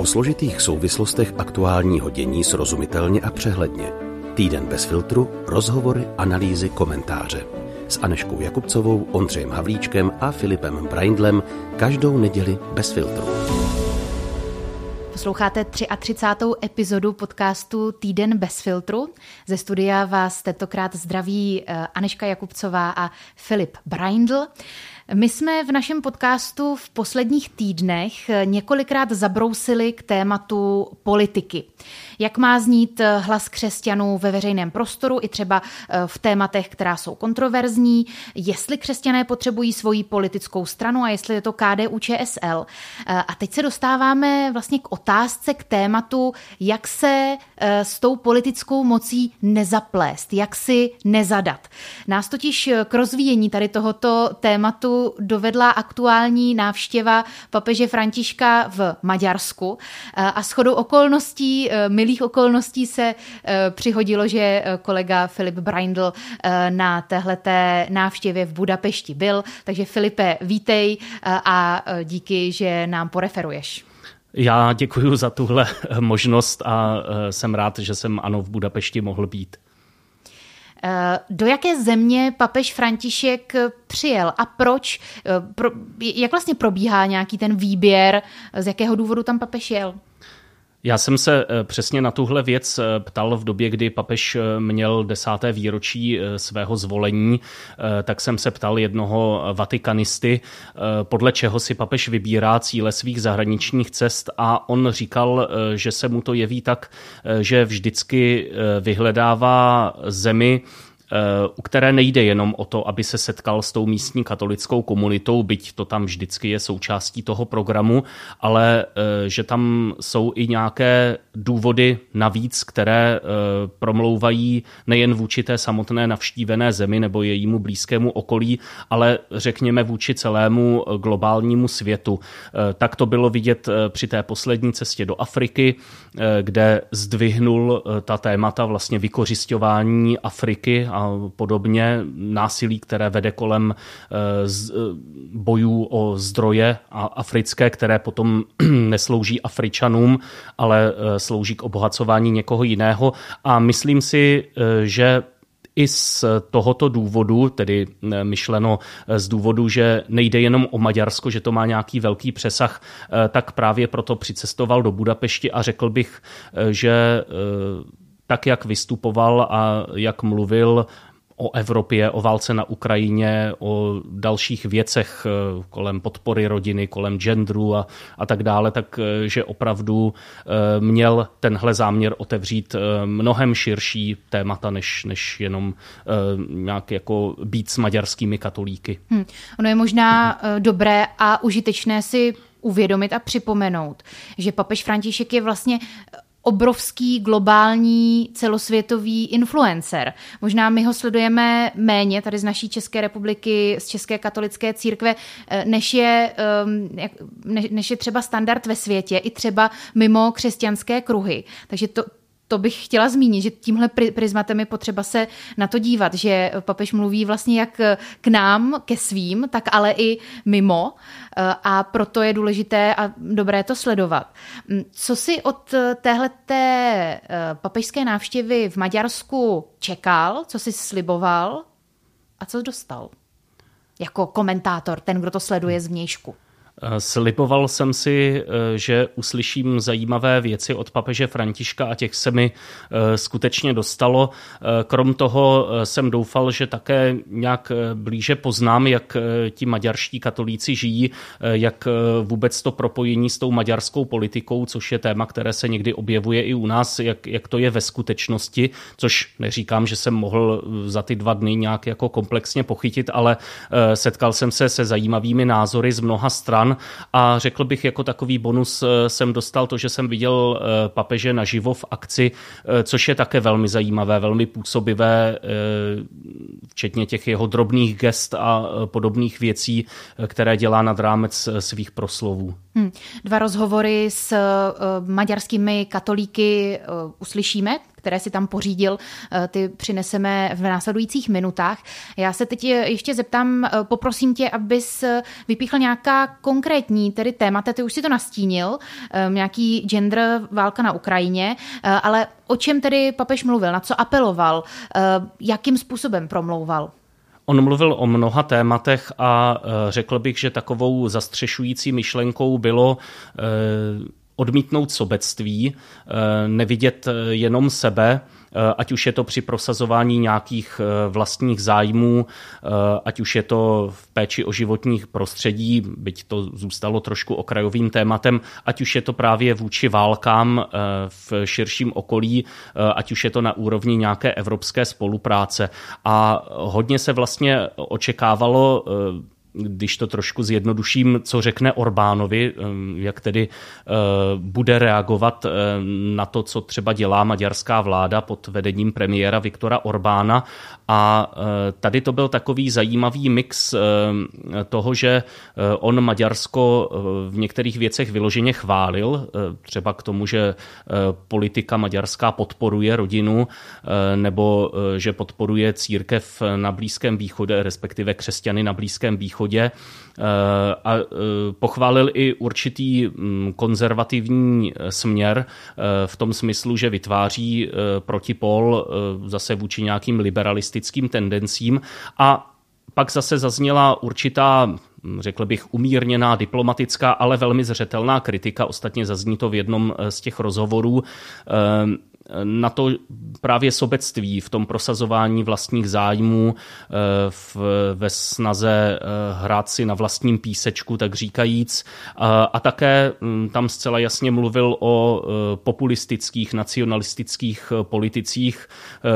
O složitých souvislostech aktuálního dění srozumitelně a přehledně. Týden bez filtru, rozhovory, analýzy, komentáře. S Aneškou Jakubcovou, Ondřejem Havlíčkem a Filipem Braindlem každou neděli bez filtru. Posloucháte 33. epizodu podcastu Týden bez filtru. Ze studia vás tentokrát zdraví eh, Aneška Jakubcová a Filip Braindl. My jsme v našem podcastu v posledních týdnech několikrát zabrousili k tématu politiky. Jak má znít hlas křesťanů ve veřejném prostoru i třeba eh, v tématech, která jsou kontroverzní, jestli křesťané potřebují svoji politickou stranu a jestli je to KDU ČSL. Eh, a teď se dostáváme vlastně k otázce, k tématu, jak se eh, s tou politickou mocí nezaplést, jak si nezadat. Nás totiž k rozvíjení tady tohoto tématu dovedla aktuální návštěva papeže Františka v Maďarsku a shodou okolností, e, milých okolností se e, přihodilo, že kolega Filip Braindl na téhleté návštěvě v Budapešti byl. Takže Filipe, vítej a díky, že nám poreferuješ. Já děkuji za tuhle možnost a jsem rád, že jsem ano v Budapešti mohl být. Eh, do jaké země papež František přijel a proč? Eh, jak vlastně probíhá nějaký ten výběr? Z jakého důvodu tam papež jel? Já jsem se eh, přesně na tuhle věc eh, ptal v době, kdy papež eh, měl desáté výročí svého zvolení, tak jsem se ptal jednoho vatikanisty, podle čeho si papež vybírá cíle svých zahraničních cest a on říkal, že se mu to jeví tak, že vždycky vyhledává zemi, u které nejde jenom o to, aby se setkal s tou místní katolickou komunitou, byť to tam vždycky je součástí toho programu, ale eh, že tam jsou i nějaké důvody navíc, které eh, promlouvají nejen vůči té samotné navštívené zemi nebo jejímu blízkému okolí, ale řekněme vůči celému globálnímu světu. Tak to bylo vidět při té poslední cestě do Afriky, kde zdvihnul ta témata vlastně vykořišťování Afriky a podobně, násilí, které vede kolem eh, eh, bojů o zdroje a africké, které potom neslouží Afričanům, ale eh, slouží k obohacování někoho jiného. A myslím si, že i z tohoto důvodu, tedy myšleno z důvodu, že nejde jenom o Maďarsko, že to má nějaký velký přesah, tak právě proto přicestoval do Budapešti a řekl bych, že tak, jak vystupoval a jak mluvil o Evropě, o válce na Ukrajině, o dalších věcech eh, kolem podpory rodiny, kolem genderu a, a tak dále, takže opravdu eh, měl tenhle záměr otevřít eh, mnohem širší témata, než, než jenom nějak jako být s maďarskými katolíky. Hmm. Ono je možná dobré a užitečné si uvědomit a připomenout, že papež František je vlastně obrovský globální celosvětový influencer. Možná my ho sledujeme méně tady z naší České republiky, z České katolické církve, eh, než je, ehm, než je třeba standard ve světě, i třeba mimo křesťanské kruhy. Takže to, to bych chtěla zmínit, že tímhle prismatem je potřeba se na to dívat, že papež mluví vlastně jak k nám, ke svým, tak ale i mimo eh, a proto je důležité a dobré to sledovat. Mm, co si od téhleté eh, papežské návštěvy v Maďarsku čekal, co si sliboval a co dostal? Jako komentátor, ten, kdo to sleduje z vnějšku. Sliboval jsem si, eh, že uslyším zajímavé věci od papeže Františka a těch se mi eh, skutečně dostalo. Eh, krom toho jsem doufal, že také nějak blíže poznám, jak ti maďarští katolíci žijí, jak vůbec to propojení s tou maďarskou politikou, což je téma, které se někdy objevuje i u nás, jak, jak to je ve skutečnosti, což neříkám, že jsem mohl za ty dva dny nějak jako komplexně pochytit, ale setkal jsem se se zajímavými názory z mnoha stran a řekl bych jako takový bonus eh, jsem dostal to, že jsem viděl eh, papeže naživo v akci, eh, což je také velmi zajímavé, velmi působivé, včetně těch jeho drobných gest a podobných věcí, které dělá nad rámec svých proslovů. Hmm. Dva rozhovory s maďarskými katolíky uslyšíme, které si tam pořídil, ty přineseme v následujících minutách. Já se teď ještě zeptám, poprosím tě, abys vypíchl nějaká konkrétní tedy témata, ty už si to nastínil, nějaký gender válka na Ukrajině, ale o čem tedy papež mluvil, na co apeloval, jakým způsobem promlouval? On mluvil o mnoha tématech a řekl bych, že takovou zastřešující myšlenkou bylo odmítnout sobectví, e, nevidět jenom sebe, Eh, ať už je to při prosazování nějakých eh, vlastních zájmů, eh, ať už je to v péči o životních prostředí, byť to zůstalo trošku okrajovým tématem, ať už je to právě vůči válkám v širším okolí, ať už je to na úrovni nějaké evropské spolupráce. A hodně se vlastně očekávalo když to trošku zjednoduším, co řekne Orbánovi, eh, jak tedy eh, bude reagovat eh, na to, co třeba dělá maďarská vláda pod vedením premiéra Viktora Orbána. A tady to byl takový zajímavý mix toho, že on Maďarsko v některých věcech vyloženě chválil, třeba k tomu, že politika maďarská podporuje rodinu, nebo že podporuje církev na Blízkém východě, respektive křesťany na Blízkém východě východě eh, a eh, pochválil i určitý mm, konzervativní eh, směr v tom smyslu, že vytváří protipol zase vůči nějakým liberalistickým tendencím a pak zase zazněla určitá hm, řekl bych, umírněná, diplomatická, ale velmi zřetelná kritika. Ostatně zazní to v jednom z těch rozhovorů na to právě sobectví v tom prosazování vlastních zájmů eh, v, ve snaze eh, hrát si na vlastním písečku, tak říkajíc. A také hm, tam zcela jasně mluvil o eh, populistických, nacionalistických politicích,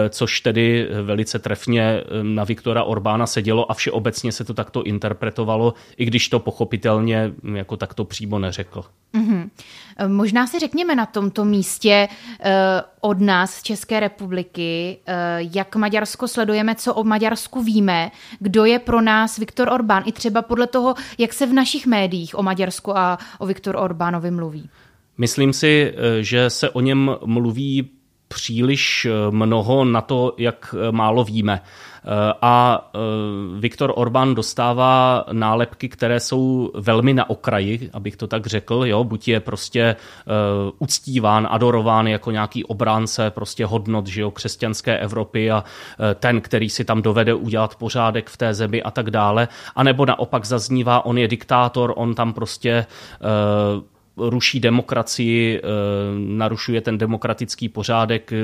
což tedy velice trefně na Viktora Orbána sedělo a všeobecně se to takto interpretovalo, i když to pochopitelně jako takto přímo neřekl. Mm-hmm. Možná si řekněme na tomto místě eh, od nás z České republiky, eh, jak Maďarsko sledujeme, co o Maďarsku víme, kdo je pro nás Viktor Orbán, i třeba podle toho, jak se v našich médiích o Maďarsku a o Viktor Orbánovi mluví. Myslím si, eh, že se o něm mluví příliš mnoho na to, jak málo víme. A e, Viktor Orbán dostává nálepky, které jsou velmi na okraji, abych to tak řekl. Jo? Buď je prostě e, uctíván, adorován jako nějaký obránce prostě hodnot že jo, křesťanské Evropy a e, ten, který si tam dovede udělat pořádek v té zemi a tak dále. A nebo naopak zaznívá, on je diktátor, on tam prostě ruší demokracii, eh, narušuje ten demokratický pořádek, eh,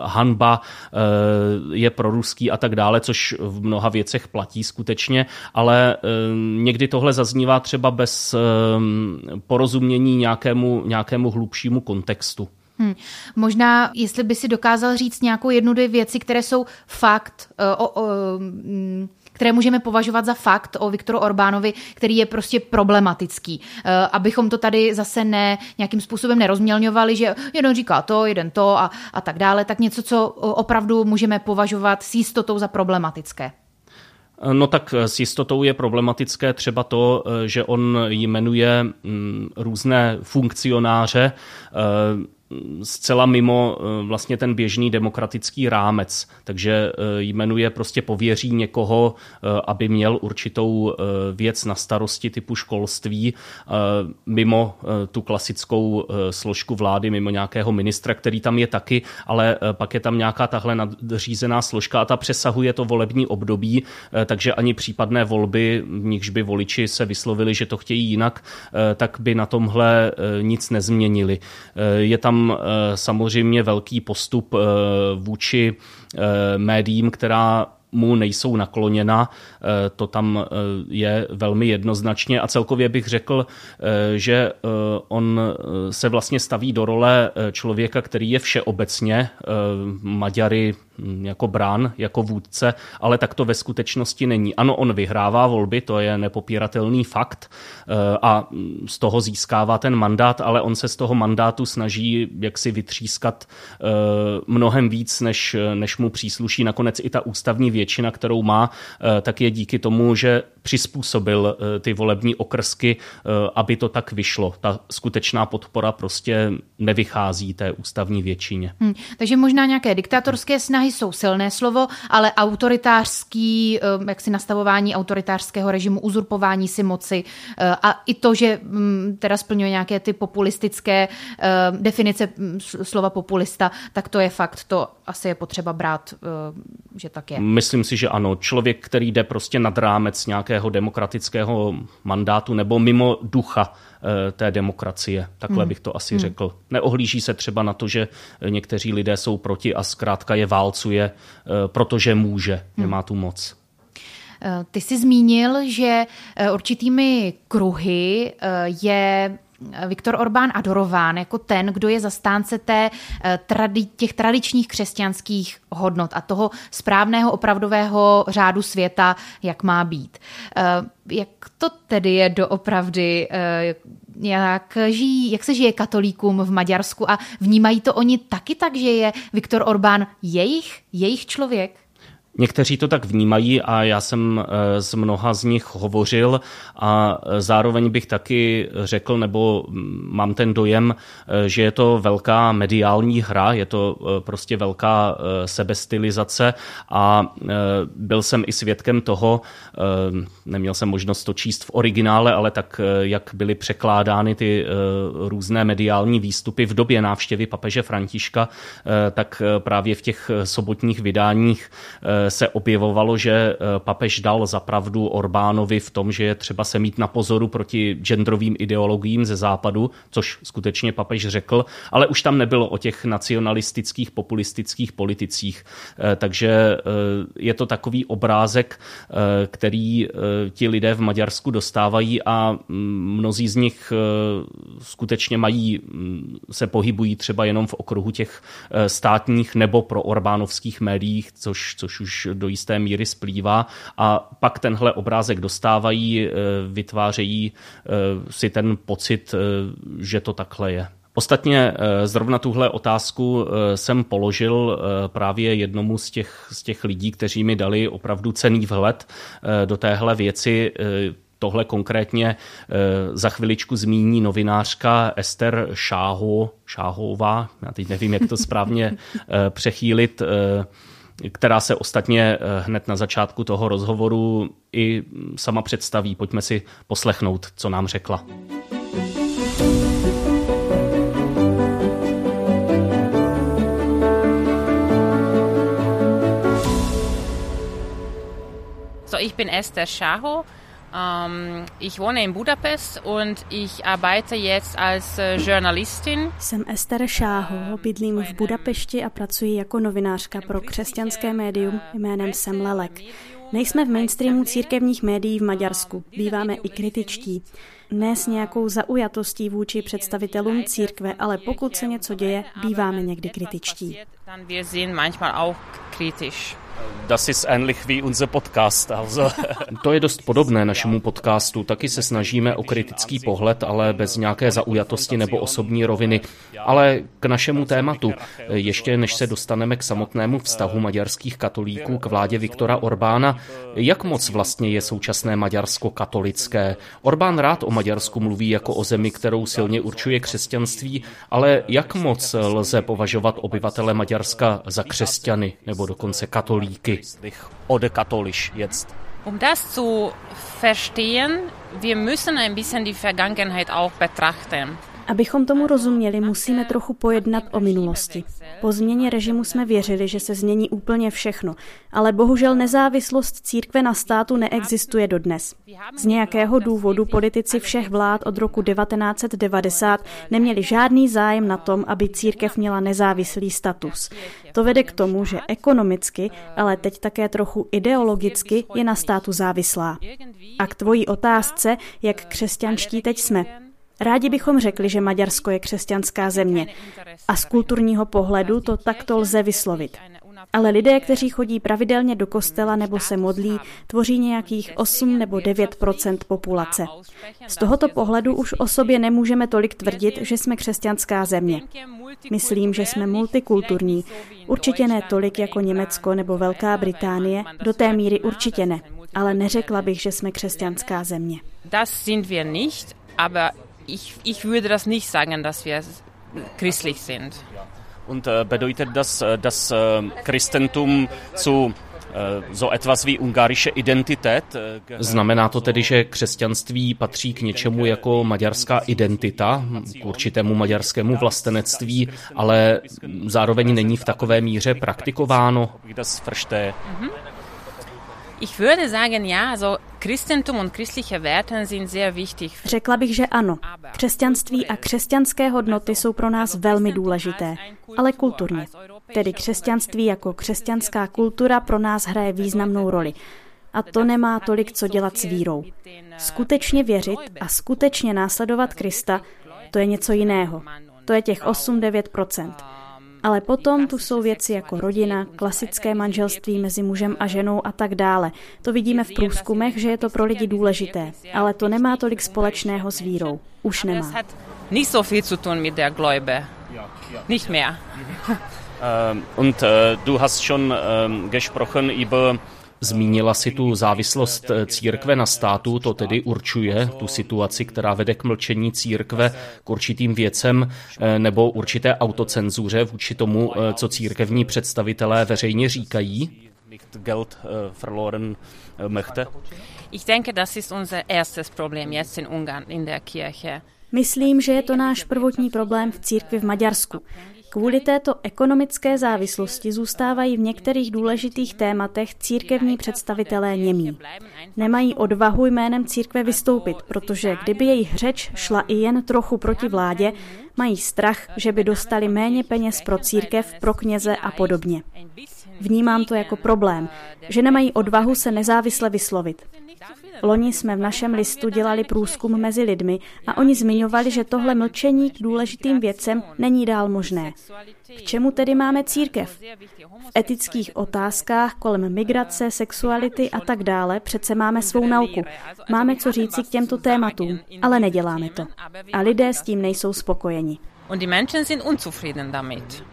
hanba eh, je proruský a tak dále, což v mnoha věcech platí skutečně, ale někdy tohle zaznívá třeba bez porozumění nějakému, nějakému hlubšímu kontextu. Hmm. Možná, jestli by si dokázal říct nějakou jednu, dvě věci, které jsou fakt, o, o, mm, které můžeme považovat za fakt o Viktoru Orbánovi, který je prostě problematický. Eh, abychom to tady zase ne nějakým způsobem nerozmělňovali, že jeden říká to, jeden to a, a tak dále, tak něco, co opravdu můžeme považovat s jistotou za problematické. No tak s jistotou je problematické třeba to, eh, že on jmenuje mm, různé funkcionáře, eh, zcela mimo eh, vlastně ten běžný demokratický rámec. Takže eh, jmenuje prostě pověří někoho, eh, aby měl určitou věc na starosti typu školství, mimo tu klasickou složku vlády, mimo nějakého ministra, který tam je taky, ale pak je tam nějaká tahle nadřízená složka a ta přesahuje to volební období, takže ani případné volby, v nichž by voliči se vyslovili, že to chtějí jinak, tak by na tomhle nic nezměnili. Je tam tam eh, samozřejmě velký postup eh, vůči eh, médiím, která mu nejsou nakloněna, to tam je velmi jednoznačně. A celkově bych řekl, že on se vlastně staví do role člověka, který je všeobecně Maďary jako brán, jako vůdce, ale tak to ve skutečnosti není. Ano, on vyhrává volby, to je nepopíratelný fakt eh, a z toho získává ten mandát, ale on se z toho mandátu snaží jaksi vytřískat eh, mnohem víc, než, než mu přísluší. Nakonec i ta ústavní většina, kterou má, eh, tak je díky tomu, že přizpůsobil ty volební okrsky, aby to tak vyšlo. Ta skutečná podpora prostě nevychází té ústavní většině. Hmm, takže možná nějaké diktatorské snahy jsou silné slovo, ale autoritářský, jak si nastavování autoritářského režimu, uzurpování si moci a i to, že mm, teda splňuje nějaké ty populistické definice mm, slova populista, tak to je fakt, to asi je potřeba brát, že tak je. Myslím si, že ano. Člověk, který jde prostě nad rámec nějakého demokratického mandátu nebo mimo ducha eh, té demokracie. Takhle hmm. bych to asi hmm. řekl. Neohlíží se třeba na to, že někteří lidé jsou proti a zkrátka je válcuje, eh, protože může, hmm. že má tu moc. Eh, ty jsi zmínil, že určitými kruhy je Viktor Orbán adorován jako ten, kdo je zastánce té, eh, těch tradičních křesťanských hodnot a toho správného opravdového řádu světa, jak má být. Eh, jak to tedy je doopravdy, eh, jak, žijí, jak se žije katolíkům v Maďarsku a vnímají to oni taky tak, že je Viktor Orbán jejich, jejich člověk? Někteří to tak vnímají a já jsem eh, z mnoha z nich hovořil a eh, zároveň bych taky řekl, nebo mm, mám ten dojem, eh, že je to velká mediální hra, je to prostě velká sebestylizace a byl jsem i svědkem toho, neměl jsem možnost to číst v originále, ale tak, jak byly překládány ty různé mediální výstupy v době návštěvy papeže Františka, tak právě v těch sobotních vydáních se objevovalo, že eh, papež dal zapravdu Orbánovi v tom, že je třeba se mít na pozoru proti genderovým ideologiím ze západu, což skutečně papež řekl, ale už tam nebylo o těch nacionalistických, populistických politicích. Eh, takže eh, je to takový obrázek, který ti lidé v Maďarsku dostávají a mm, mnozí z nich skutečně mají, mm, se pohybují třeba jenom v okruhu těch státních nebo pro Orbánovských médiích, což, což už do jisté míry splývá a pak tenhle obrázek dostávají, eh, vytvářejí eh, si ten pocit, eh, že to takhle je. Ostatně zrovna tuhle otázku jsem položil právě jednomu z těch, z těch lidí, kteří mi dali opravdu cený vhled do téhle věci. Tohle konkrétně za chviličku zmíní novinářka Ester Šáho, Šáhová, já teď nevím, jak to správně přechýlit, která se ostatně eh, hned na začátku toho rozhovoru i sama představí. Pojďme si poslechnout, co nám řekla. So, ich bin Esther Schaho. Ähm, ich wohne in Budapest und ich arbeite jetzt als äh, Journalistin. Jsem Ester Šáho, bydlím v Budapešti a pracuji jako novinářka pro křesťanské médium jménem Semlelek. Nejsme v mainstreamu církevních médií v Maďarsku, býváme i kritičtí. Ne s nějakou zaujatostí vůči představitelům církve, ale pokud se něco děje, býváme někdy kritičtí. Das ist ähnlich wie unser Podcast. Also. To je dost podobné našemu podcastu. Taky se snažíme o kritický pohled, ale bez nějaké zaujatosti nebo osobní roviny. Ale k našemu tématu, ještě než se dostaneme k samotnému vztahu maďarských katolíků k vládě Viktora Orbána, jak moc vlastně je současné Maďarsko katolické? Orbán rád o Maďarsku mluví jako o zemi, kterou silně určuje křesťanství, ale jak moc lze považovat obyvatele Maďarska za křesťany nebo dokonce katolíky? Oder katholisch jetzt? Um das zu verstehen, wir müssen ein bisschen die Vergangenheit auch betrachten. Abychom tomu rozuměli, musíme trochu pojednat o minulosti. Po změně režimu jsme věřili, že se změní úplně všechno, ale bohužel nezávislost církve na státu neexistuje dodnes. Z nějakého důvodu politici všech vlád od roku 1990 neměli žádný zájem na tom, aby církev měla nezávislý status. To vede k tomu, že ekonomicky, ale teď také trochu ideologicky je na státu závislá. A k tvojí otázce, jak křesťanští teď jsme, Rádi bychom řekli, že Maďarsko je křesťanská země a z kulturního pohledu to takto lze vyslovit. Ale lidé, kteří chodí pravidelně do kostela nebo se modlí, tvoří nějakých 8 nebo 9% populace. Z tohoto pohledu už o sobě nemůžeme tolik tvrdit, že jsme křesťanská země. Myslím, že jsme multikulturní. Určitě ne tolik jako Německo nebo Velká Británie, do té míry určitě ne. Ale neřekla bych, že jsme křesťanská země. Das sind wir nicht, aber ich, ich würde das nicht sagen, dass wir christlich sind. Und äh, bedeutet das, äh, dass äh, Christentum zu so etwas wie ungarische Identität. Znamená to tedy, že křesťanství patří k něčemu jako maďarská identita, k určitému maďarskému vlastenectví, ale zároveň není v takové míře praktikováno. Mhm. Ich würde sagen, ja, also Christentum und christliche Werte sind sehr wichtig. Řekla bych, že ano. Křesťanství a křesťanské hodnoty jsou pro nás velmi důležité, ale kulturně. Tedy křesťanství jako křesťanská kultura pro nás hraje významnou roli. A to nemá tolik co dělat s vírou. Skutečně věřit a skutečně následovat Krista, to je něco jiného. To je těch 8-9 ale potom tu jsou věci jako rodina, klasické manželství mezi mužem a ženou a tak dále. To vidíme v průzkumech, že je to pro lidi důležité, ale to nemá tolik společného s vírou. Už nemá. Nicht so viel zu tun mit der Gläube. Nicht mehr. Und du hast schon gesprochen über Zmínila si tu závislost eh, církve na státu, to tedy určuje tu situaci, která vede k mlčení církve k určitým věcem eh, nebo určité autocenzuře vůči tomu, eh, co církevní představitelé veřejně říkají. Geld verloren möchte. Ich denke, das ist unser erstes Problem jetzt in Ungarn in der Kirche. Myslím, že je to náš prvotní problém v církvi v Maďarsku. Kvůli této ekonomické závislosti zůstávají v některých důležitých tématech církevní představitelé němí. Nemají odvahu jménem církve vystoupit, protože kdyby jejich řeč šla i jen trochu proti vládě, mají strach, že by dostali méně peněz pro církev, pro kněze a podobně. Vnímám to jako problém, že nemají odvahu se nezávisle vyslovit. Loni jsme v našem listu dělali průzkum mezi lidmi a oni zmiňovali, že tohle mlčení k důležitým věcem není dál možné. K čemu tedy máme církev? V etických otázkách kolem migrace, sexuality a tak dále přece máme svou nauku. Máme co říci k těmto tématům, ale neděláme to. A lidé s tím nejsou spokojeni. Und die Menschen sind unzufrieden damit.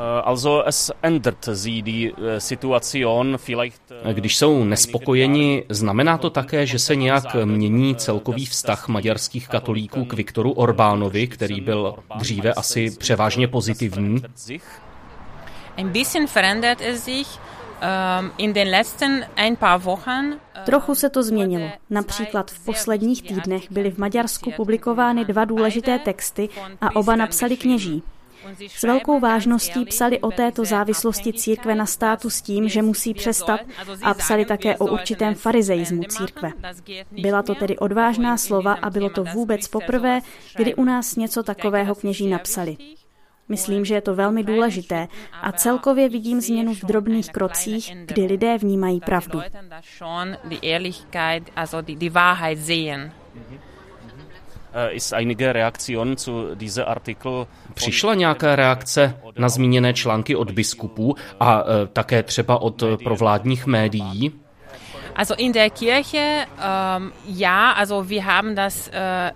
Eh, also es ändert sie die eh, Situation vielleicht... Eh, Když jsou nespokojeni, znamená to také, že se nějak mění celkový vztah maďarských katolíků k Viktoru Orbánovi, který byl dříve asi převážně pozitivní? Ein bisschen verändert es sich. Ähm, in den letzten ein paar Wochen Trochu se to změnilo. Například v posledních týdnech byly v Maďarsku publikovány dva důležité texty a oba napsali kněží. S velkou vážností psali o této závislosti církve na státu s tím, že musí přestat a psali také o určitém farizeismu církve. Byla to tedy odvážná slova a bylo to vůbec poprvé, kdy u nás něco takového kněží napsali. Myslím, že je to velmi důležité a celkově vidím změnu v drobných krocích, kdy lidé vnímají pravdu. Přišla nějaká reakce na zmíněné články od biskupů a e, také třeba od provládních médií? Also in der Kirche, um, ja, also wir haben das uh,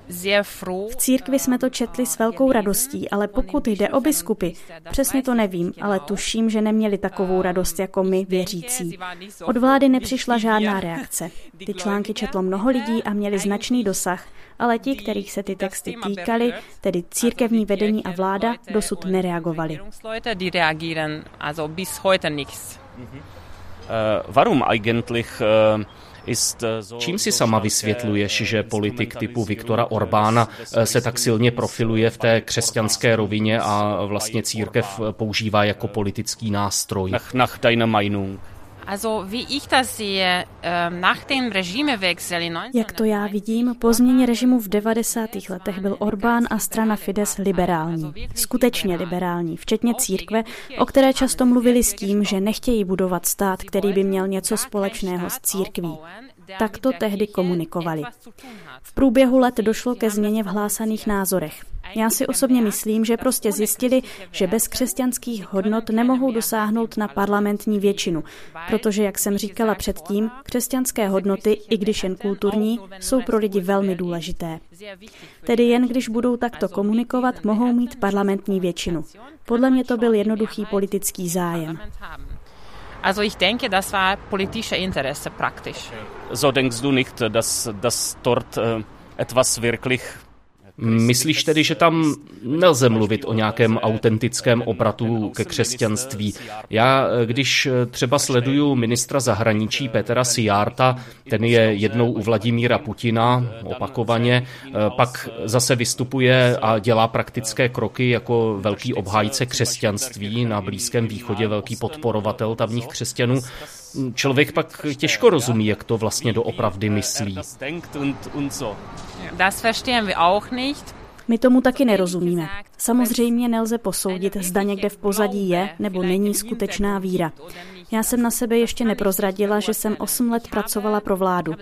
sehr froh. V církvi jsme to četli s velkou radostí, ale pokud jde o biskupy, přesně to nevím, ale tuším, že neměli takovou radost jako my, věřící. Od vlády nepřišla žádná reakce. Ty články četlo mnoho lidí a měli značný dosah, ale ti, kterých se ty texty týkaly, tedy církevní vedení a vláda, dosud nereagovali. Warum eigentlich Čím si sama vysvětluješ, že politik typu Viktora Orbána se tak silně profiluje v té křesťanské rovině a vlastně církev používá jako politický nástroj? Nach, nach deiner Meinung. Jak to já vidím, po změně režimu v 90. letech byl Orbán a strana Fides liberální. Skutečně liberální, včetně církve, o které často mluvili s tím, že nechtějí budovat stát, který by měl něco společného s církví. Tak to tehdy komunikovali. V průběhu let došlo ke změně v hlásaných názorech. Já si osobně myslím, že prostě zjistili, že bez křesťanských hodnot nemohou dosáhnout na parlamentní většinu, protože, jak jsem říkala předtím, křesťanské hodnoty, i když jen kulturní, jsou pro lidi velmi důležité. Tedy jen když budou takto komunikovat, mohou mít parlamentní většinu. Podle mě to byl jednoduchý politický zájem. Also ich denke, das war politische Interesse praktisch. So denkst du nicht, dass, dass dort äh, etwas wirklich Myslíš tedy, že tam nelze mluvit o nějakém autentickém obratu ke křesťanství? Já, když třeba sleduju ministra zahraničí Petra Sijarta, ten je jednou u Vladimíra Putina opakovaně, pak zase vystupuje a dělá praktické kroky jako velký obhájce křesťanství na Blízkém východě, velký podporovatel tamních křesťanů, člověk pak těžko rozumí, jak to vlastně doopravdy myslí. Das verstehen wir auch nicht. My tomu taky nerozumíme. Samozřejmě nelze posoudit, zda někde v pozadí je nebo není skutečná víra. Já jsem na sebe ještě neprozradila, že jsem 8 let pracovala pro vládu.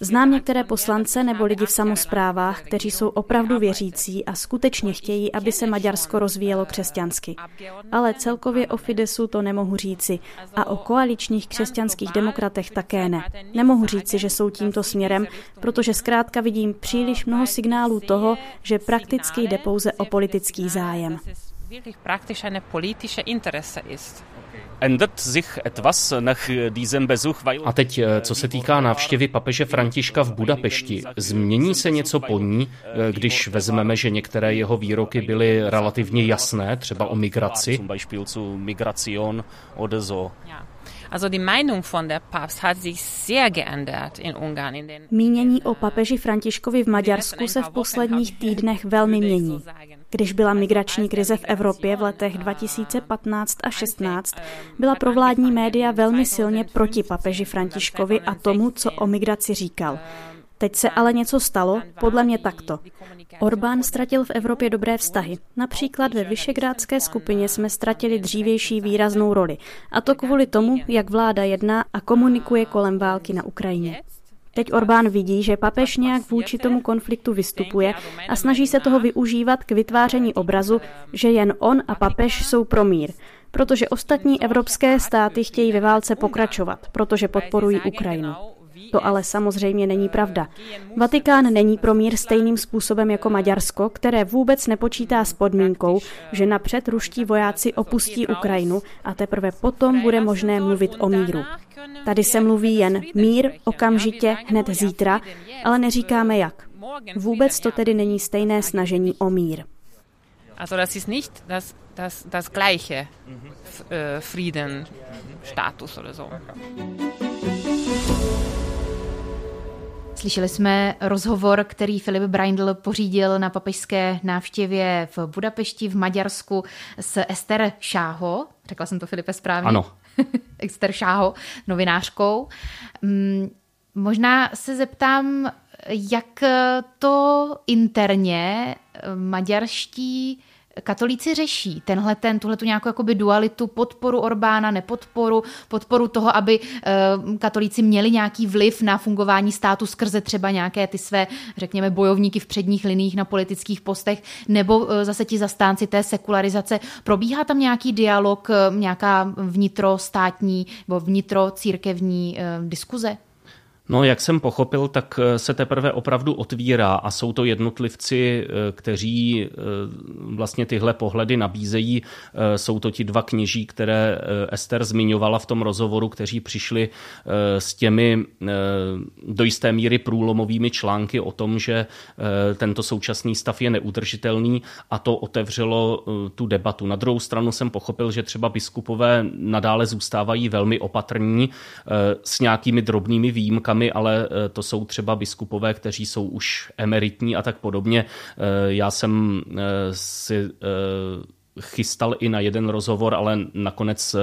Znám některé poslance nebo lidi v samozprávách, kteří jsou opravdu věřící a skutečně chtějí, aby se Maďarsko rozvíjelo křesťansky. Ale celkově o Fidesu to nemohu říci a o koaličních křesťanských demokratech také ne. Nemohu říci, že jsou tímto směrem, protože zkrátka vidím příliš mnoho signálů toho, že prakticky jde pouze o politický zájem. A teď, eh, co se týká návštěvy papeže Františka v Budapešti, změní se něco po ní, eh, když vezmeme, že některé jeho výroky byly relativně jasné, třeba o migraci? Mínění o papeži Františkovi v Maďarsku se v posledních týdnech velmi mění. Když byla migrační krize v Evropě v letech 2015 a 16, byla provládní média velmi silně proti papeži Františkovi a tomu, co o migraci říkal. Teď se ale něco stalo, podle mě takto. Orbán ztratil v Evropě dobré vztahy. Například ve Vyšegrádské skupině jsme ztratili dřívější výraznou roli. A to kvůli tomu, jak vláda jedná a komunikuje kolem války na Ukrajině. Teď Orbán vidí, že papež nějak vůči tomu konfliktu vystupuje a snaží se toho využívat k vytváření obrazu, že jen on a papež jsou pro mír, protože ostatní evropské státy chtějí ve válce pokračovat, protože podporují Ukrajinu. To ale samozřejmě není pravda. Vatikán není pro mír stejným způsobem jako Maďarsko, které vůbec nepočítá s podmínkou, že napřed ruští vojáci opustí Ukrajinu a teprve potom bude možné mluvit o míru. Tady se mluví jen mír okamžitě, hned zítra, ale neříkáme jak. Vůbec to tedy není stejné snažení o mír. Also das ist nicht das, das, das gleiche äh, Frieden, Status oder so. Slyšeli jsme rozhovor, který Filip Braindl pořídil na papežské návštěvě v Budapešti v Maďarsku s Ester Šáho. Řekla jsem to Filipe správně? Ano. Ester Šáho, novinářkou. Mm, možná se zeptám, jak to interně maďarští katolíci řeší tenhle ten, tuhle tu nějakou jakoby dualitu, podporu Orbána, nepodporu, podporu toho, aby uh, katolíci měli nějaký vliv na fungování státu skrze třeba nějaké ty své, řekněme, bojovníky v předních liních na politických postech, nebo uh, zase ti zastánci té sekularizace. Probíhá tam nějaký dialog, uh, nějaká vnitrostátní nebo vnitrocírkevní diskuze? No, jak jsem pochopil, tak eh, se teprve opravdu otvírá a jsou to jednotlivci, eh, kteří eh, vlastně tyhle pohledy nabízejí. Jsou to ti dva kněží, které Ester zmiňovala v tom rozhovoru, kteří přišli s těmi do jisté míry průlomovými články o tom, že tento současný stav je neudržitelný a to otevřelo tu debatu. Na druhou stranu jsem pochopil, že třeba biskupové nadále zůstávají velmi opatrní s nějakými drobnými výjimkami, výjimkami, ale eh, to jsou třeba biskupové, kteří jsou už emeritní a tak podobně. Eh, já jsem eh, si chystal i na jeden rozhovor, ale nakonec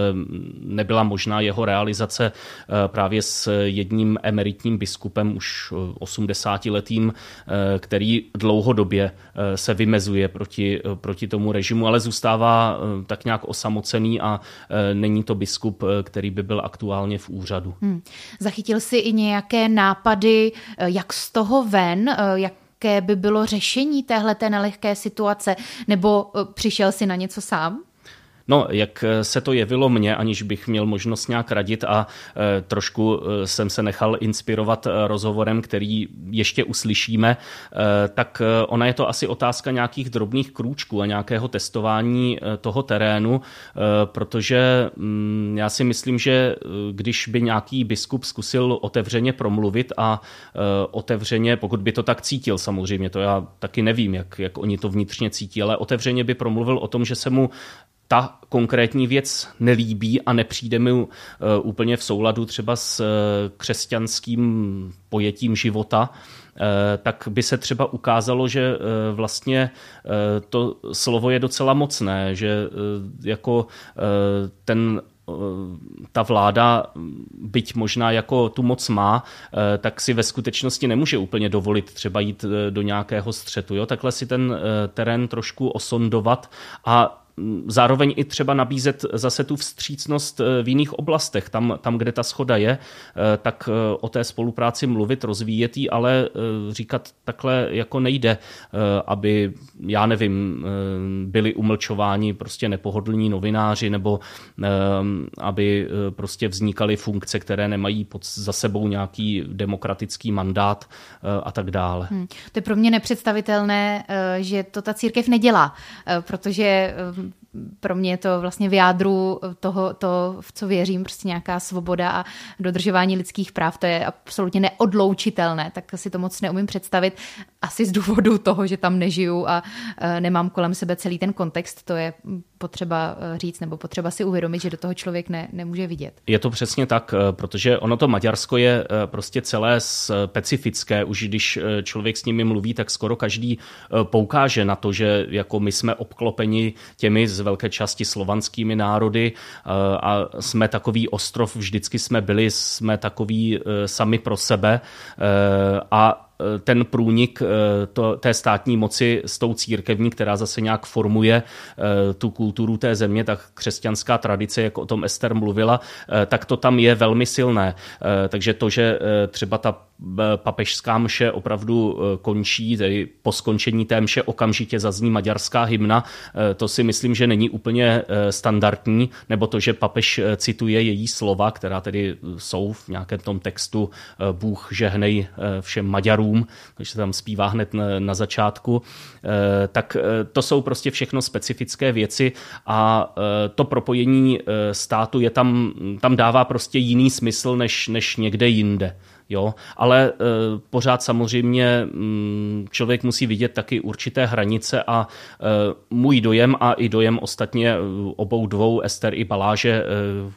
nebyla možná jeho realizace právě s jedním emeritním biskupem, už 80-letým, který dlouhodobě se vymezuje proti, proti tomu režimu, ale zůstává tak nějak osamocený a není to biskup, který by byl aktuálně v úřadu. Hmm. Zachytil si i nějaké nápady, jak z toho ven, jak jaké by bylo řešení téhle nelehké situace, nebo přišel si na něco sám? No, jak eh, se to jevilo mně, aniž bych měl možnost nějak radit a e, trošku e, jsem se nechal inspirovat rozhovorem, který ještě uslyšíme, tak ona je to asi otázka nějakých drobných krůčků a nějakého testování toho terénu, protože mm, já si myslím, že když by nějaký biskup zkusil otevřeně promluvit a otevřeně, pokud by to tak cítil samozřejmě, to já taky nevím, jak, jak oni to vnitřně cítí, ale otevřeně by promluvil o tom, že se mu ta konkrétní věc nelíbí a nepřijde mi uh, úplně v souladu třeba s uh, křesťanským pojetím života, uh, tak by se třeba ukázalo, že vlastně to slovo je docela mocné, že jako ten ta vláda, byť možná jako tu moc má, tak si ve skutečnosti nemůže úplně dovolit třeba jít do nějakého střetu. Jo? Takhle si ten terén trošku osondovat a zároveň i třeba nabízet zase tu vstřícnost eh, v jiných oblastech, tam, tam kde ta schoda je, eh, tak eh, o té spolupráci mluvit, rozvíjet ji, ale říkat takhle jako nejde, aby, já nevím, byli umlčováni prostě nepohodlní novináři nebo aby prostě vznikaly funkce, které nemají pod, za sebou nějaký demokratický mandát a tak dále. Hmm. To je pro mě nepředstavitelné, že to ta církev nedělá, protože pro mě je to vlastně v jádru toho, to, v co věřím, prostě nějaká svoboda a dodržování lidských práv, to je absolutně neodloučitelné, tak si to moc neumím představit. Asi z důvodu toho, že tam nežiju a e, nemám kolem sebe celý ten kontext, to je potřeba e, říct nebo potřeba si uvědomit, že do toho člověk ne, nemůže vidět. Je to přesně tak, e, protože ono to Maďarsko je prostě celé specifické. Už když člověk s nimi mluví, tak skoro každý poukáže na to, že jako my jsme obklopeni těmi z velké části slovanskými národy eh, a jsme takový ostrov, vždycky jsme byli, jsme takový eh, sami pro sebe eh, a ten průnik to, té státní moci s tou církevní, která zase nějak formuje tu kulturu té země, tak křesťanská tradice, jak o tom Ester mluvila, tak to tam je velmi silné. Takže to, že třeba ta papežská mše opravdu e, končí, tedy po skončení té mše okamžitě zazní maďarská hymna, e, to si myslím, že není úplně e, standardní, nebo to, že papež cituje její slova, která tedy jsou v nějakém tom textu Bůh žehnej všem Maďarům, takže se tam zpívá hned na začátku, tak to jsou prostě všechno specifické věci a to propojení státu je tam, tam dává prostě jiný smysl než, než někde jinde. Jo, ale e, pořád samozřejmě mm, člověk musí vidět taky určité hranice a e, můj dojem a i dojem ostatně e, obou dvou, Ester i Baláže,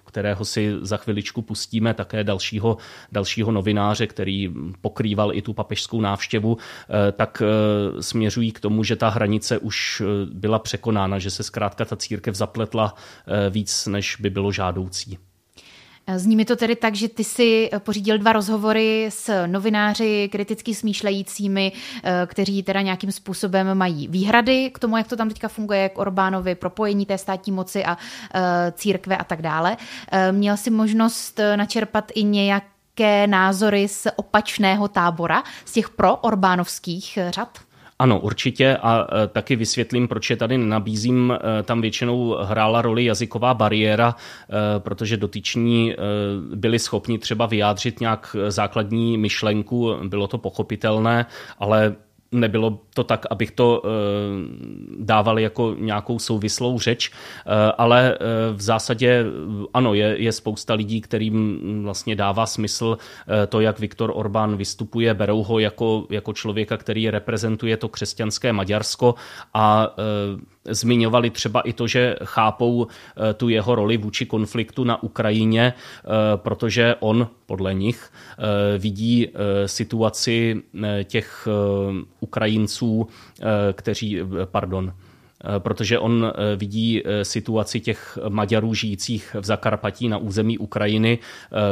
kterého si za chviličku pustíme, také dalšího, dalšího novináře, který pokrýval i tu papežskou návštěvu, tak směřují k tomu, že ta hranice už byla překonána, že se zkrátka ta církev zapletla víc, než by bylo žádoucí. Zní mi to tedy tak, že ty si pořídil dva rozhovory s novináři kriticky smýšlejícími, eh, kteří teda nějakým způsobem mají výhrady k tomu, jak to tam teďka funguje, k Orbánovi, propojení té státní moci a eh, církve a tak dále. Eh, měl si možnost načerpat i nějaké názory z opačného tábora, z těch pro-orbánovských řad? Ano, určitě a e, taky vysvětlím, proč je tady nabízím. E, tam většinou hrála roli jazyková bariéra, e, protože dotyční byli schopni třeba vyjádřit nějak základní myšlenku, bylo to pochopitelné, ale nebylo to tak, abych to eh, dával jako nějakou souvislou řeč, eh, ale eh, v zásadě ano, je, je spousta lidí, kterým vlastně dává smysl to, jak Viktor Orbán vystupuje, berou ho jako, jako člověka, který reprezentuje to křesťanské Maďarsko a zmiňovali třeba i to, že chápou eh, tu jeho roli vůči konfliktu na Ukrajině, eh, protože on podle nich eh, vidí situaci těch Ukrajinců, kteří, pardon, protože on vidí situaci těch Maďarů žijících v Zakarpatí na území Ukrajiny,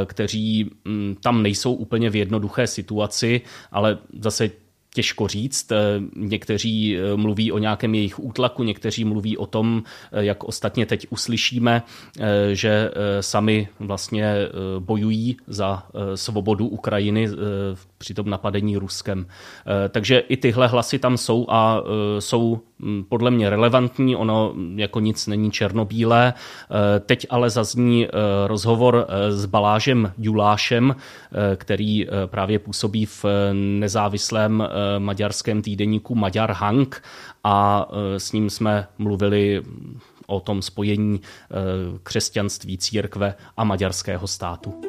kteří mm, tam nejsou úplně v jednoduché situaci, ale zase těžko říct. Eh, někteří eh, mluví o nějakém jejich útlaku, někteří mluví o tom, eh, jak ostatně teď uslyšíme, že sami vlastně bojují za svobodu Ukrajiny při tom napadení Ruskem. Takže i tyhle hlasy tam jsou a jsou hm, podle mě relevantní, ono jako nic není černobílé. Teď ale zazní rozhovor s Balážem Julášem, který právě působí v nezávislém maďarském týdeníku Maďar Hang a e, s ním jsme mluvili o tom spojení e, křesťanství, církve a maďarského státu.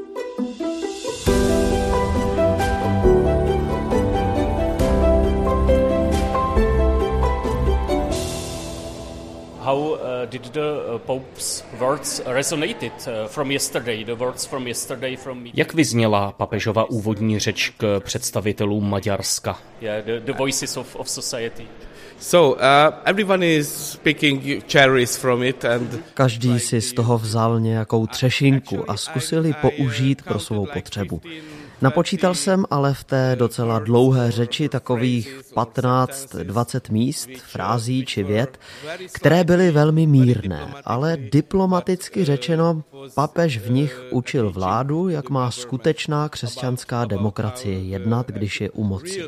How uh, did the uh, Pope's words resonated uh, from yesterday, the words from yesterday from Jak vyzněla papežova úvodní řeč k představitelům Maďarska? Yeah, the, the voices of, of society. So, uh, everyone is picking cherries from it and Každý si z toho vzal nějakou třešinku a zkusili použít pro svou potřebu. Napočítal jsem ale v té docela dlouhé řeči takových 15-20 míst, frází či vět, které byly velmi mírné, ale diplomaticky řečeno, papež v nich učil vládu, jak má skutečná křesťanská demokracie jednat, když je u moci.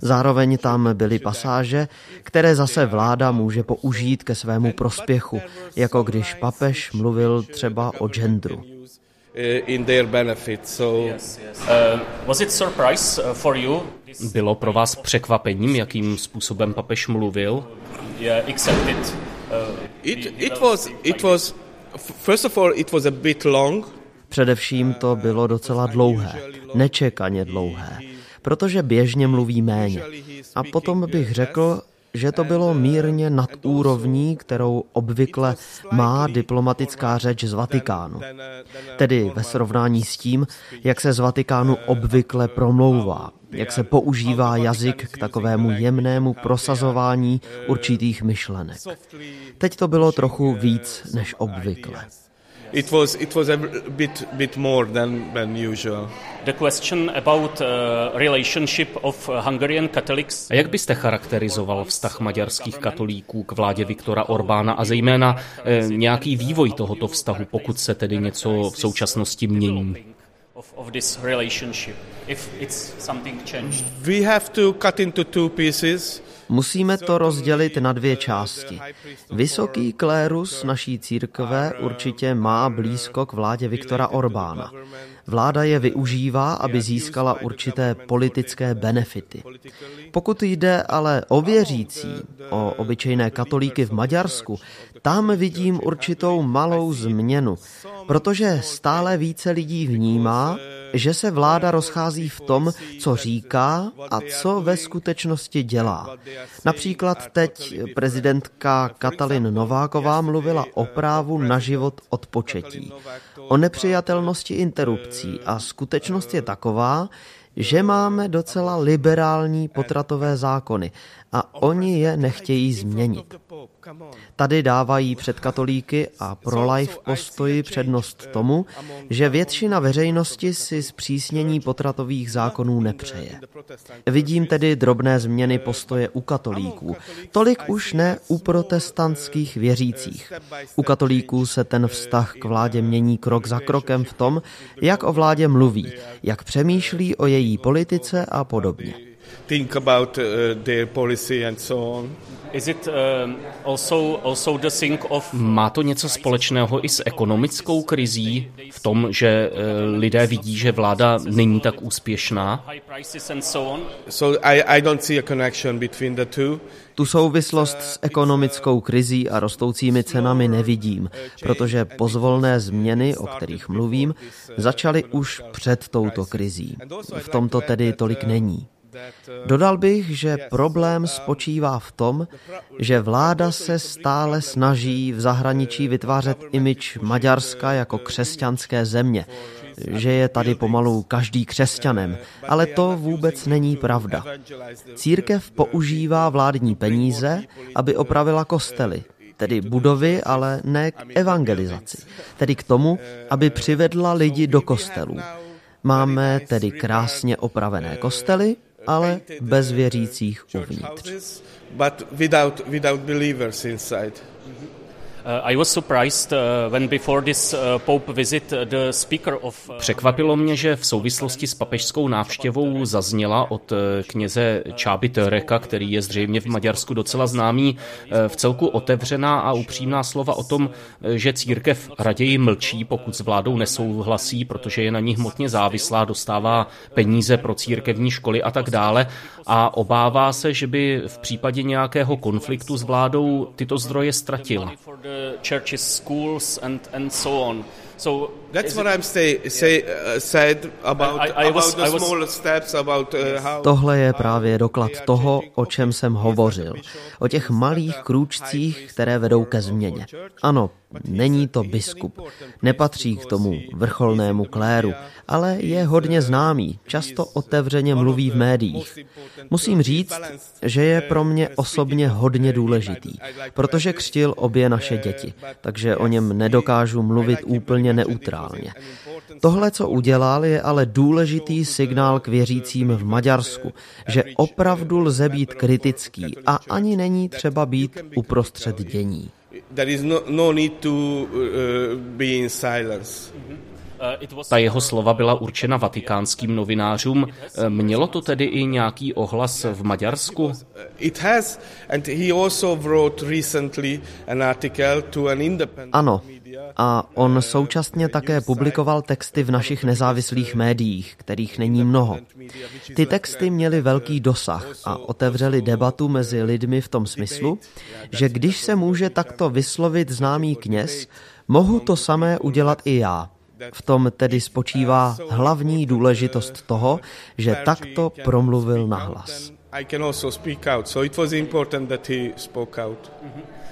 Zároveň tam byly pasáže, které zase vláda může použít ke svému prospěchu, jako když papež mluvil třeba o genderu. Uh, in their benefit. So yes, yes. Uh, was it surprise uh, for you? Bylo pro vás překvapením, jakým způsobem papež mluvil? Yeah, accepted. Uh, it, it was it was first of all it was a bit long. Především to bylo docela dlouhé, nečekaně dlouhé, protože běžně mluví méně. A potom bych řekl, že to bylo mírně nad úrovní, kterou obvykle má diplomatická řeč z Vatikánu. Tedy ve srovnání s tím, jak se z Vatikánu obvykle promlouvá, jak se používá jazyk k takovému jemnému prosazování určitých myšlenek. Teď to bylo trochu víc než obvykle it was it was a bit bit more than than usual. The question about uh, relationship of Hungarian Catholics. A jak byste charakterizoval vztah maďarských katolíků k vládě Viktora Orbána a zejména eh, nějaký vývoj tohoto vztahu, pokud se tedy něco v současnosti mění? Of, of this relationship, if it's something changed. We have to cut into two pieces. Musíme to rozdělit na dvě části. Vysoký klérus naší církve určitě má blízko k vládě Viktora Orbána. Vláda je využívá, aby získala určité politické benefity. Pokud jde ale o věřící, o obyčejné katolíky v Maďarsku, tam vidím určitou malou změnu, protože stále více lidí vnímá, že se vláda rozchází v tom, co říká a co ve skutečnosti dělá. Například teď prezidentka Katalin Nováková mluvila o právu na život od početí, o nepřijatelnosti interrupcí a skutečnost je taková, že máme docela liberální potratové zákony a oni je nechtějí změnit. Tady dávají před katolíky a pro life postoji přednost tomu, že většina veřejnosti si zpřísnění potratových zákonů nepřeje. Vidím tedy drobné změny postoje u katolíků, tolik už ne u protestantských věřících. U katolíků se ten vztah k vládě mění krok za krokem v tom, jak o vládě mluví, jak přemýšlí o její politice a podobně think about uh, their policy and so on. Is it uh, also, also the thing of... Má to něco společného i s ekonomickou krizí v tom, že uh, lidé vidí, že vláda není tak úspěšná? So I, I don't see a connection between the two. Tu souvislost s ekonomickou krizí a rostoucími cenami nevidím, protože pozvolné změny, o kterých mluvím, začaly už před touto krizí. V tomto tedy tolik není. Dodal bych, že problém spočívá v tom, že vláda se stále snaží v zahraničí vytvářet imič Maďarska jako křesťanské země, že je tady pomalu každý křesťanem, ale to vůbec není pravda. Církev používá vládní peníze, aby opravila kostely, tedy budovy, ale ne k evangelizaci, tedy k tomu, aby přivedla lidi do kostelů. Máme tedy krásně opravené kostely, ale bez věřících uvnitř. Překvapilo mě, že v souvislosti s papežskou návštěvou zazněla od uh, kněze Čáby Töreka, který je zřejmě v Maďarsku docela známý, uh, v celku otevřená a upřímná slova o tom, uh, že církev raději mlčí, pokud s vládou nesouhlasí, protože je na ní hmotně závislá, dostává peníze pro církevní školy a tak dále. A obává se, že by v případě nějakého konfliktu s vládou tyto zdroje ztratila churches, schools, and, and so on. So that's what I'm say, say, uh, said about, I, I was, about the small steps, about uh, how... Tohle je právě doklad toho, o čem jsem hovořil. O těch malých krůčcích, které vedou ke změně. Ano, není to biskup. Nepatří k tomu vrcholnému kléru, ale je hodně známý. Často otevřeně mluví v médiích. Musím říct, že je pro mě osobně hodně důležitý, protože křtil obě naše děti, takže o něm nedokážu mluvit úplně neutrálně. Tohle, co udělal, je ale důležitý signál k věřícím v Maďarsku, že opravdu lze být kritický a ani není třeba být uprostřed dění. No, no uh, in silence. Ta jeho slova byla určena vatikánským novinářům. Mělo to tedy i nějaký ohlas v Maďarsku? Ano, a on současně také publikoval texty v našich nezávislých médiích, kterých není mnoho. Ty texty měly velký dosah a otevřely debatu mezi lidmi v tom smyslu, že když se může takto vyslovit známý kněz, mohu to samé udělat i já. V tom tedy spočívá hlavní důležitost toho, že takto promluvil nahlas. I can also speak out, so it was important that he spoke out. Mm-hmm.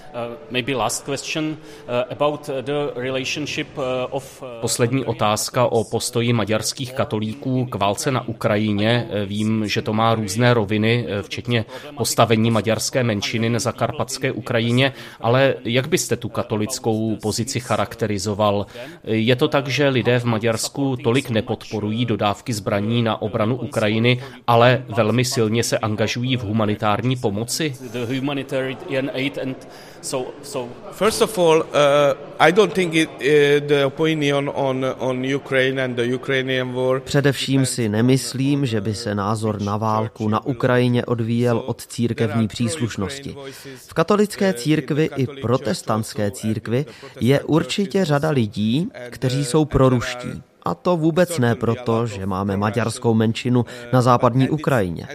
Poslední otázka o postoji maďarských katolíků k válce na Ukrajině. Uh, vím, že to má různé roviny, uh, včetně postavení maďarské menšiny na zakarpatské Ukrajině, ale jak byste tu katolickou pozici charakterizoval? Je to tak, že lidé v Maďarsku tolik nepodporují dodávky zbraní na obranu Ukrajiny, ale velmi silně se angažují v humanitární pomoci? So, so first of all, uh, I don't think it, uh, the opinion on on Ukraine and the Ukrainian war. Především si nemyslím, že by se názor na válku na Ukrajině odvíjel od církevní příslušnosti. V katolické církvi i protestantské církvi je určitě řada lidí, kteří jsou proruští. A to vůbec ne proto, že máme maďarskou menšinu na západní Ukrajině.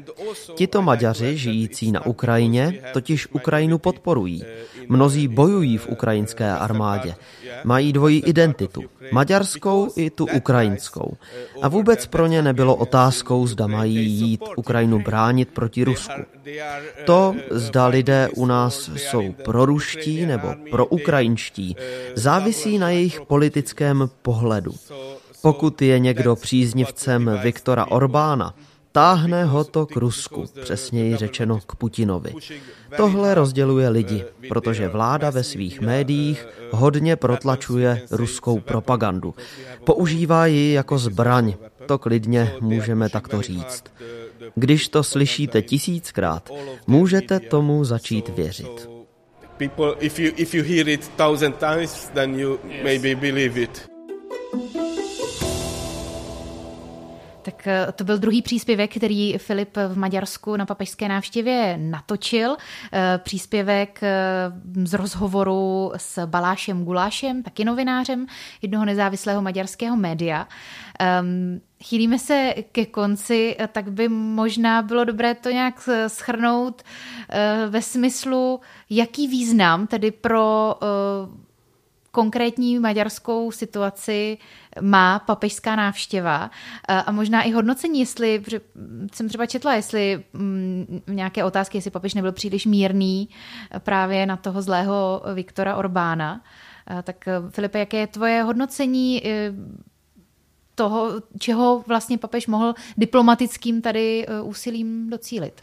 Tito Maďaři žijící na Ukrajině totiž Ukrajinu podporují. Mnozí bojují v ukrajinské armádě. Mají dvojí identitu, maďarskou i tu ukrajinskou. A vůbec pro ně nebylo otázkou, zda mají jít Ukrajinu bránit proti Rusku. To, zda lidé u nás jsou proruští nebo proukrajinští, závisí na jejich politickém pohledu. Pokud je někdo příznivcem Viktora Orbána, táhne ho to k Rusku, přesněji řečeno k Putinovi. Tohle rozděluje lidi, protože vláda ve svých médiích hodně protlačuje ruskou propagandu. Používá ji jako zbraň, to klidně můžeme takto říct. Když to slyšíte tisíckrát, můžete tomu začít věřit. People, if you, if you hear it thousand times, then you maybe believe it. Eh, to byl druhý příspěvek, který Filip v Maďarsku na papežské návštěvě natočil. Eh, příspěvek eh, z rozhovoru s Balášem Gulášem, taky novinářem jednoho nezávislého maďarského média. Ehm, chýlíme se ke konci, tak by možná bylo dobré to nějak schrnout ve smyslu, jaký význam tedy pro konkrétní maďarskou situaci má papežská návštěva a možná i hodnocení, jestli, jsem třeba četla, jestli mm, nějaké otázky, jestli papež nebyl příliš mírný právě na toho zlého Viktora Orbána. Tak Filipe, jaké je tvoje hodnocení toho, čeho vlastně papež mohl diplomatickým tady eh, úsilím docílit?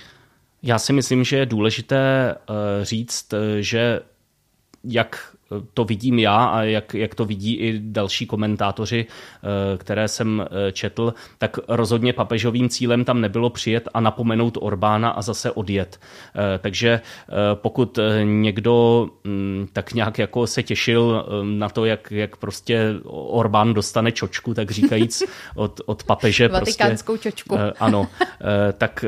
Já si myslím, že je důležité říct, že jak to vidím já a jak, jak to vidí i další komentátoři, eh, které jsem eh, četl, tak rozhodně papežovým cílem tam nebylo přijet a napomenout Orbána a zase odjet. Eh, takže pokud někdo mm, tak nějak jako se těšil na to, jak, jak prostě Orbán dostane čočku, tak říkajíc od, od papeže. Prostě, Vatikánskou prostě, čočku. Ano, tak,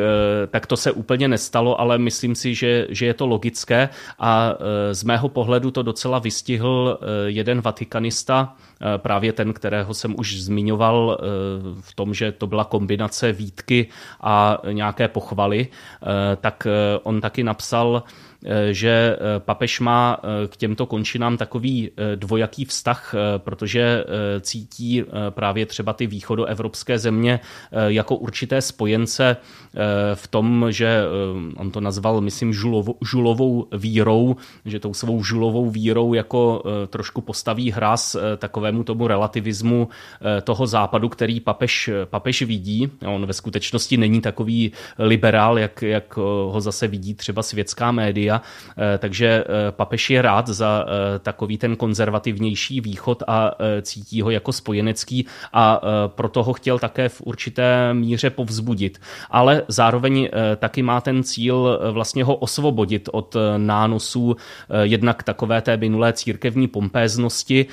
tak to se úplně nestalo, ale myslím si, že, že je to logické a z mého pohledu to docela vystihl eh, jeden vatikanista, eh, právě ten, kterého jsem už zmiňoval eh, v tom, že to byla kombinace výtky a nějaké pochvaly, tak on taky napsal, že eh, papež má eh, k těmto končinám takový dvojaký vztah, protože cítí právě třeba ty východoevropské země jako určité spojence v tom, že on to nazval, myslím, žulovou, žulovou vírou, že tou svou žulovou vírou jako trošku postaví hraz takovému tomu relativismu toho západu, který papež, papež vidí. On ve skutečnosti není takový liberál, jak, jak ho zase vidí třeba světská média, Eh, takže eh, papež je rád za eh, takový ten konzervativnější východ a cítí ho jako spojenecký a proto ho chtěl také v určité míře povzbudit. Ale zároveň taky má ten cíl vlastně ho osvobodit od nánosů jednak takové té minulé církevní pompéznosti,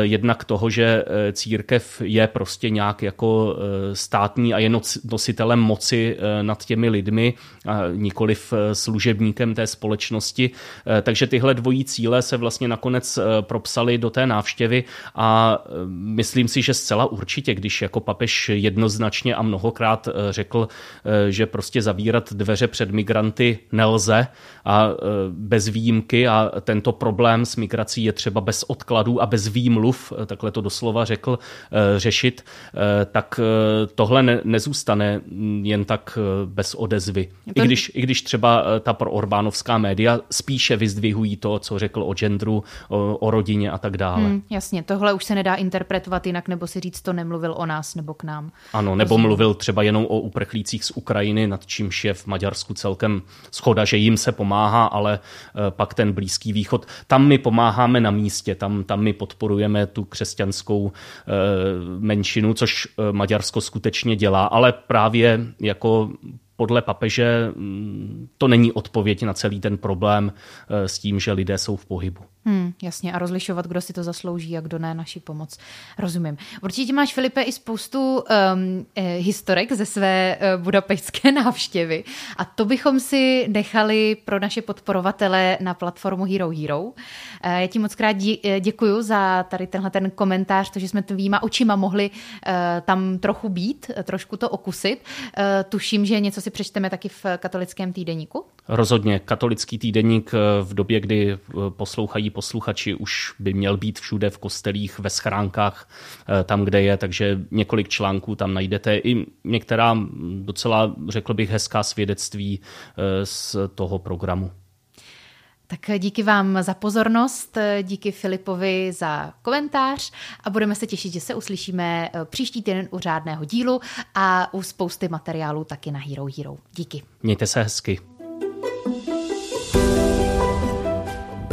jednak toho, že církev je prostě nějak jako státní a je nositelem moci nad těmi lidmi, nikoliv služebníkem té společnosti společnosti. Eh, takže tyhle dvojí cíle se vlastně nakonec eh, propsaly do té návštěvy a eh, myslím si, že zcela určitě, když jako papež jednoznačně a mnohokrát řekl, že prostě zavírat dveře před migranty nelze a bez výjimky a tento problém s migrací je třeba bez odkladů a bez výmluv, takhle to doslova řekl, řešit, tak tohle ne, nezůstane jen tak bez odezvy. I když, I když třeba ta pro Orbánovská média spíše vyzdvihují to, co řekl o genderu, o, o rodině a tak dále. Hmm, jasně, tohle už se nedá interpretovat jinak, nebo si říct, to nemluvil o nás nebo k nám. Ano, nebo mluvil třeba jenom o uprchlících z Ukrajiny, nad čímž je v Maďarsku celkem schoda, že jim se pomáhá, ale eh, pak ten Blízký východ, tam my pomáháme na místě, tam, tam my podporujeme tu křesťanskou eh, menšinu, což eh, Maďarsko skutečně dělá, ale právě jako podle papeže mm, to není odpověď na celý ten problém eh, s tím, že lidé jsou v pohybu. Hmm, jasně, a rozlišovat, kdo si to zaslouží a kdo ne naši pomoc. Rozumím. Určitě máš, Filipe, i spoustu um, historek ze své budapešťské návštěvy a to bychom si nechali pro naše podporovatele na platformu Hero Hero. Uh, já ti moc krát dí, děkuju za tady tenhle ten komentář, to, že jsme tvýma očima mohli tam trochu být, trošku to okusit. Tuším, že něco si přečteme taky v katolickém týdeníku? Rozhodně. Katolický týdeník v době, kdy poslouchají posluchači, už by měl být všude v kostelích, ve schránkách, eh, tam, kde je, takže několik článků tam najdete. I některá docela, řekl bych, hezká svědectví eh, z toho programu. Tak díky vám za pozornost, díky Filipovi za komentář a budeme se těšit, že se uslyšíme eh, příští týden u řádného dílu a u spousty materiálů taky na Hero Hero. Díky. Mějte se hezky.